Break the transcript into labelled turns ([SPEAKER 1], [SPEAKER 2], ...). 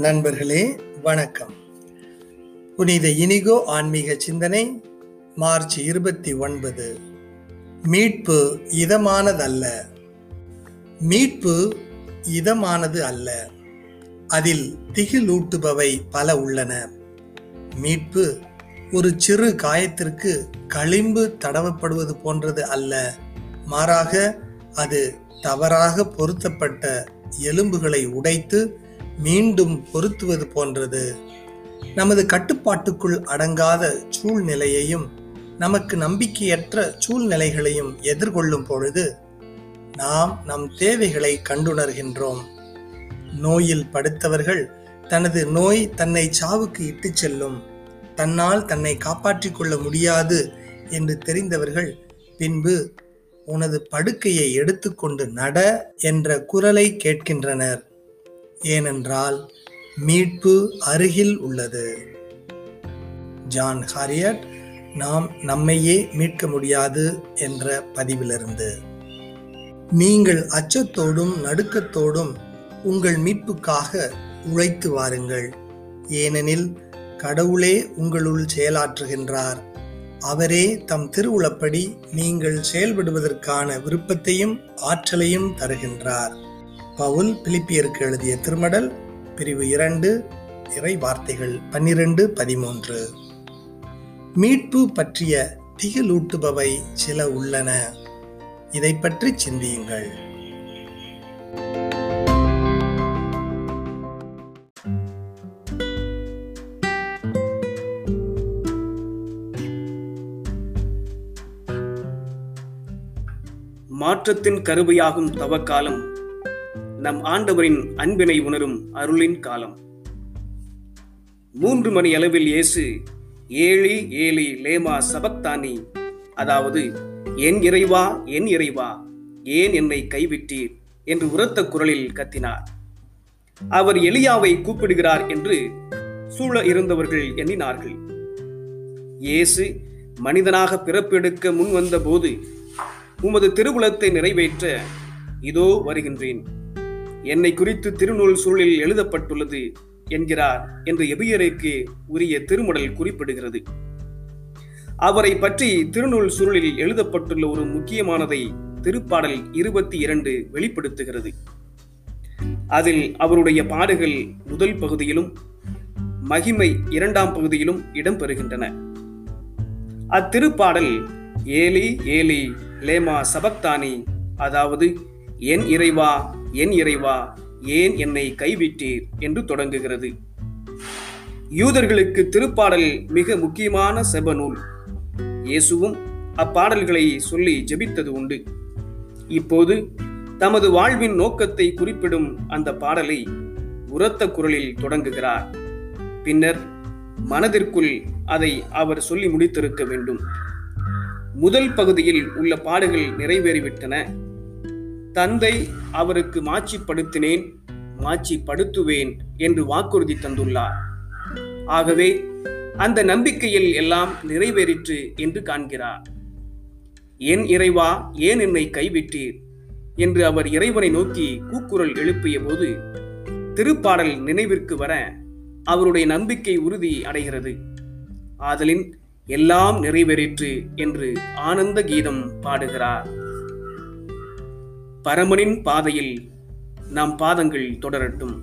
[SPEAKER 1] நண்பர்களே வணக்கம். புனித இனிகோ ஆன்மீக சிந்தனை மார்ச் இருபத்தி ஒன்பது. மீட்பு இதமானதல்ல. மீட்பு இதமானது அல்ல. அதில் திகிலூட்டுபவை பல உள்ளன. மீட்பு ஒரு சிறு காயத்திற்கு களிம்பு தடவப்படுவது போன்றது அல்ல. மாறாக அது தவறாக பொருத்தப்பட்ட எலும்புகளை உடைத்து மீண்டும் பொருத்துவது போன்றது. நமது கட்டுப்பாட்டுக்குள் அடங்காத சூழ்நிலையையும் நமக்கு நம்பிக்கையற்ற சூழ்நிலைகளையும் எதிர்கொள்ளும் பொழுது நாம் நம் தேவைகளை கண்டுணர்கின்றோம். நோயில் படுத்தவர்கள் தனது நோய் தன்னை சாவுக்கு இட்டுச் செல்லும் தன்னால் தன்னை காப்பாற்றிக் கொள்ள முடியாது என்று தெரிந்தவர்கள் பின்பு உனது படுக்கையை எடுத்துக்கொண்டு நட என்ற குரலை கேட்கின்றனர். ஏனென்றால் மீட்பு அருகில் உள்ளது. ஜான் ஹாரியட் நாம் நம்மையே மீட்க முடியாது என்ற பதிவிலிருந்து. நீங்கள் அச்சத்தோடும் நடுக்கத்தோடும் உங்கள் மீட்புக்காக உழைத்து வாருங்கள். ஏனெனில் கடவுளே உங்களுள் செயலாற்றுகின்றார். அவரே தம் திருவுளப்படி நீங்கள் செயல்படுவதற்கான விருப்பத்தையும் ஆற்றலையும் தருகின்றார். பவுல் பிலிப்பியருக்கு எழுதிய திருமடல் பிரிவு இரண்டு இறை வார்த்தைகள் பன்னிரண்டு பதிமூன்று. மீட்பு பற்றிய திகிலூட்டுபவை சில உள்ளன. இதை பற்றி சிந்தியுங்கள்.
[SPEAKER 2] மாற்றத்தின் கருவையாகும் தவக்காலம் நம் ஆண்டவரின் அன்பினை உணரும் அருளின் காலம். மூன்று மணி அளவில் இயேசு ஏழி ஏழி லேமா சபக்தானி அதாவது என் இறைவா என் இறைவா ஏன் என்னை கைவிட்டீர்? என்று உரத்த குரலில் கத்தினார். அவர் எலியாவை கூப்பிடுகிறார் என்று சூழ இருந்தவர்கள் எண்ணினார்கள். இயேசு மனிதனாக பிறப்பெடுக்க முன் வந்த போது உமது திருகுலத்தை நிறைவேற்ற இதோ வருகின்றேன். என்னை குறித்து திருநூல் சூழலில் எழுதப்பட்டுள்ளது என்கிறார் என்று எபியருக்கு உரிய திருமுடல் குறிப்பிடுகிறது. அவரை பற்றி திருநூல் சுருளில் எழுதப்பட்டுள்ள ஒரு முக்கியமானதை திருப்பாடல் இருபத்தி இரண்டு வெளிப்படுத்துகிறது. அதில் அவருடைய பாடுகள் முதல் பகுதியிலும் மகிமை இரண்டாம் பகுதியிலும் இடம்பெறுகின்றன. அத்திருப்பாடல் ஏலி ஏலி லேமா சபக்தானி அதாவது என் இறைவா என் இறைவா ஏன் என்னை கைவிட்டீர்? என்று தொடங்குகிறது. யூதர்களுக்கு திருப்பாடல் மிக முக்கியமான செப நூல் இயேசுவும் அப்பாடல்களை சொல்லி ஜெபித்தது உண்டு. இப்போது தமது வாழ்வின் நோக்கத்தை குறிப்பிடும் அந்த பாடலை உரத்த குரலில் தொடங்குகிறார். பின்னர் மனதிற்குள் அதை அவர் சொல்லி முடித்திருக்க வேண்டும். முதல் பகுதியில் உள்ள பாடுகள் நிறைவேறிவிட்டன. தந்தை அவருக்கு மாட்சிப்படுத்தினேன் மாட்சிப்படுத்துவேன் என்று வாக்குறுதி தந்துள்ளார். ஆகவே அந்த நம்பிக்கையில் எல்லாம் நிறைவேறிற்று என்று காண்கிறார். என் இறைவா ஏன் என்னை கைவிட்டீர்? என்று அவர் இறைவனை நோக்கி கூக்குரல் எழுப்பிய போது திருப்பாடல் நினைவிற்கு வர அவருடைய நம்பிக்கை உறுதி அடைகிறது. ஆதலின் எல்லாம் நிறைவேறிற்று என்று ஆனந்த கீதம் பாடுகிறார். பரமனின் பாதையில் நாம் பாதங்கள் தொடரட்டும்.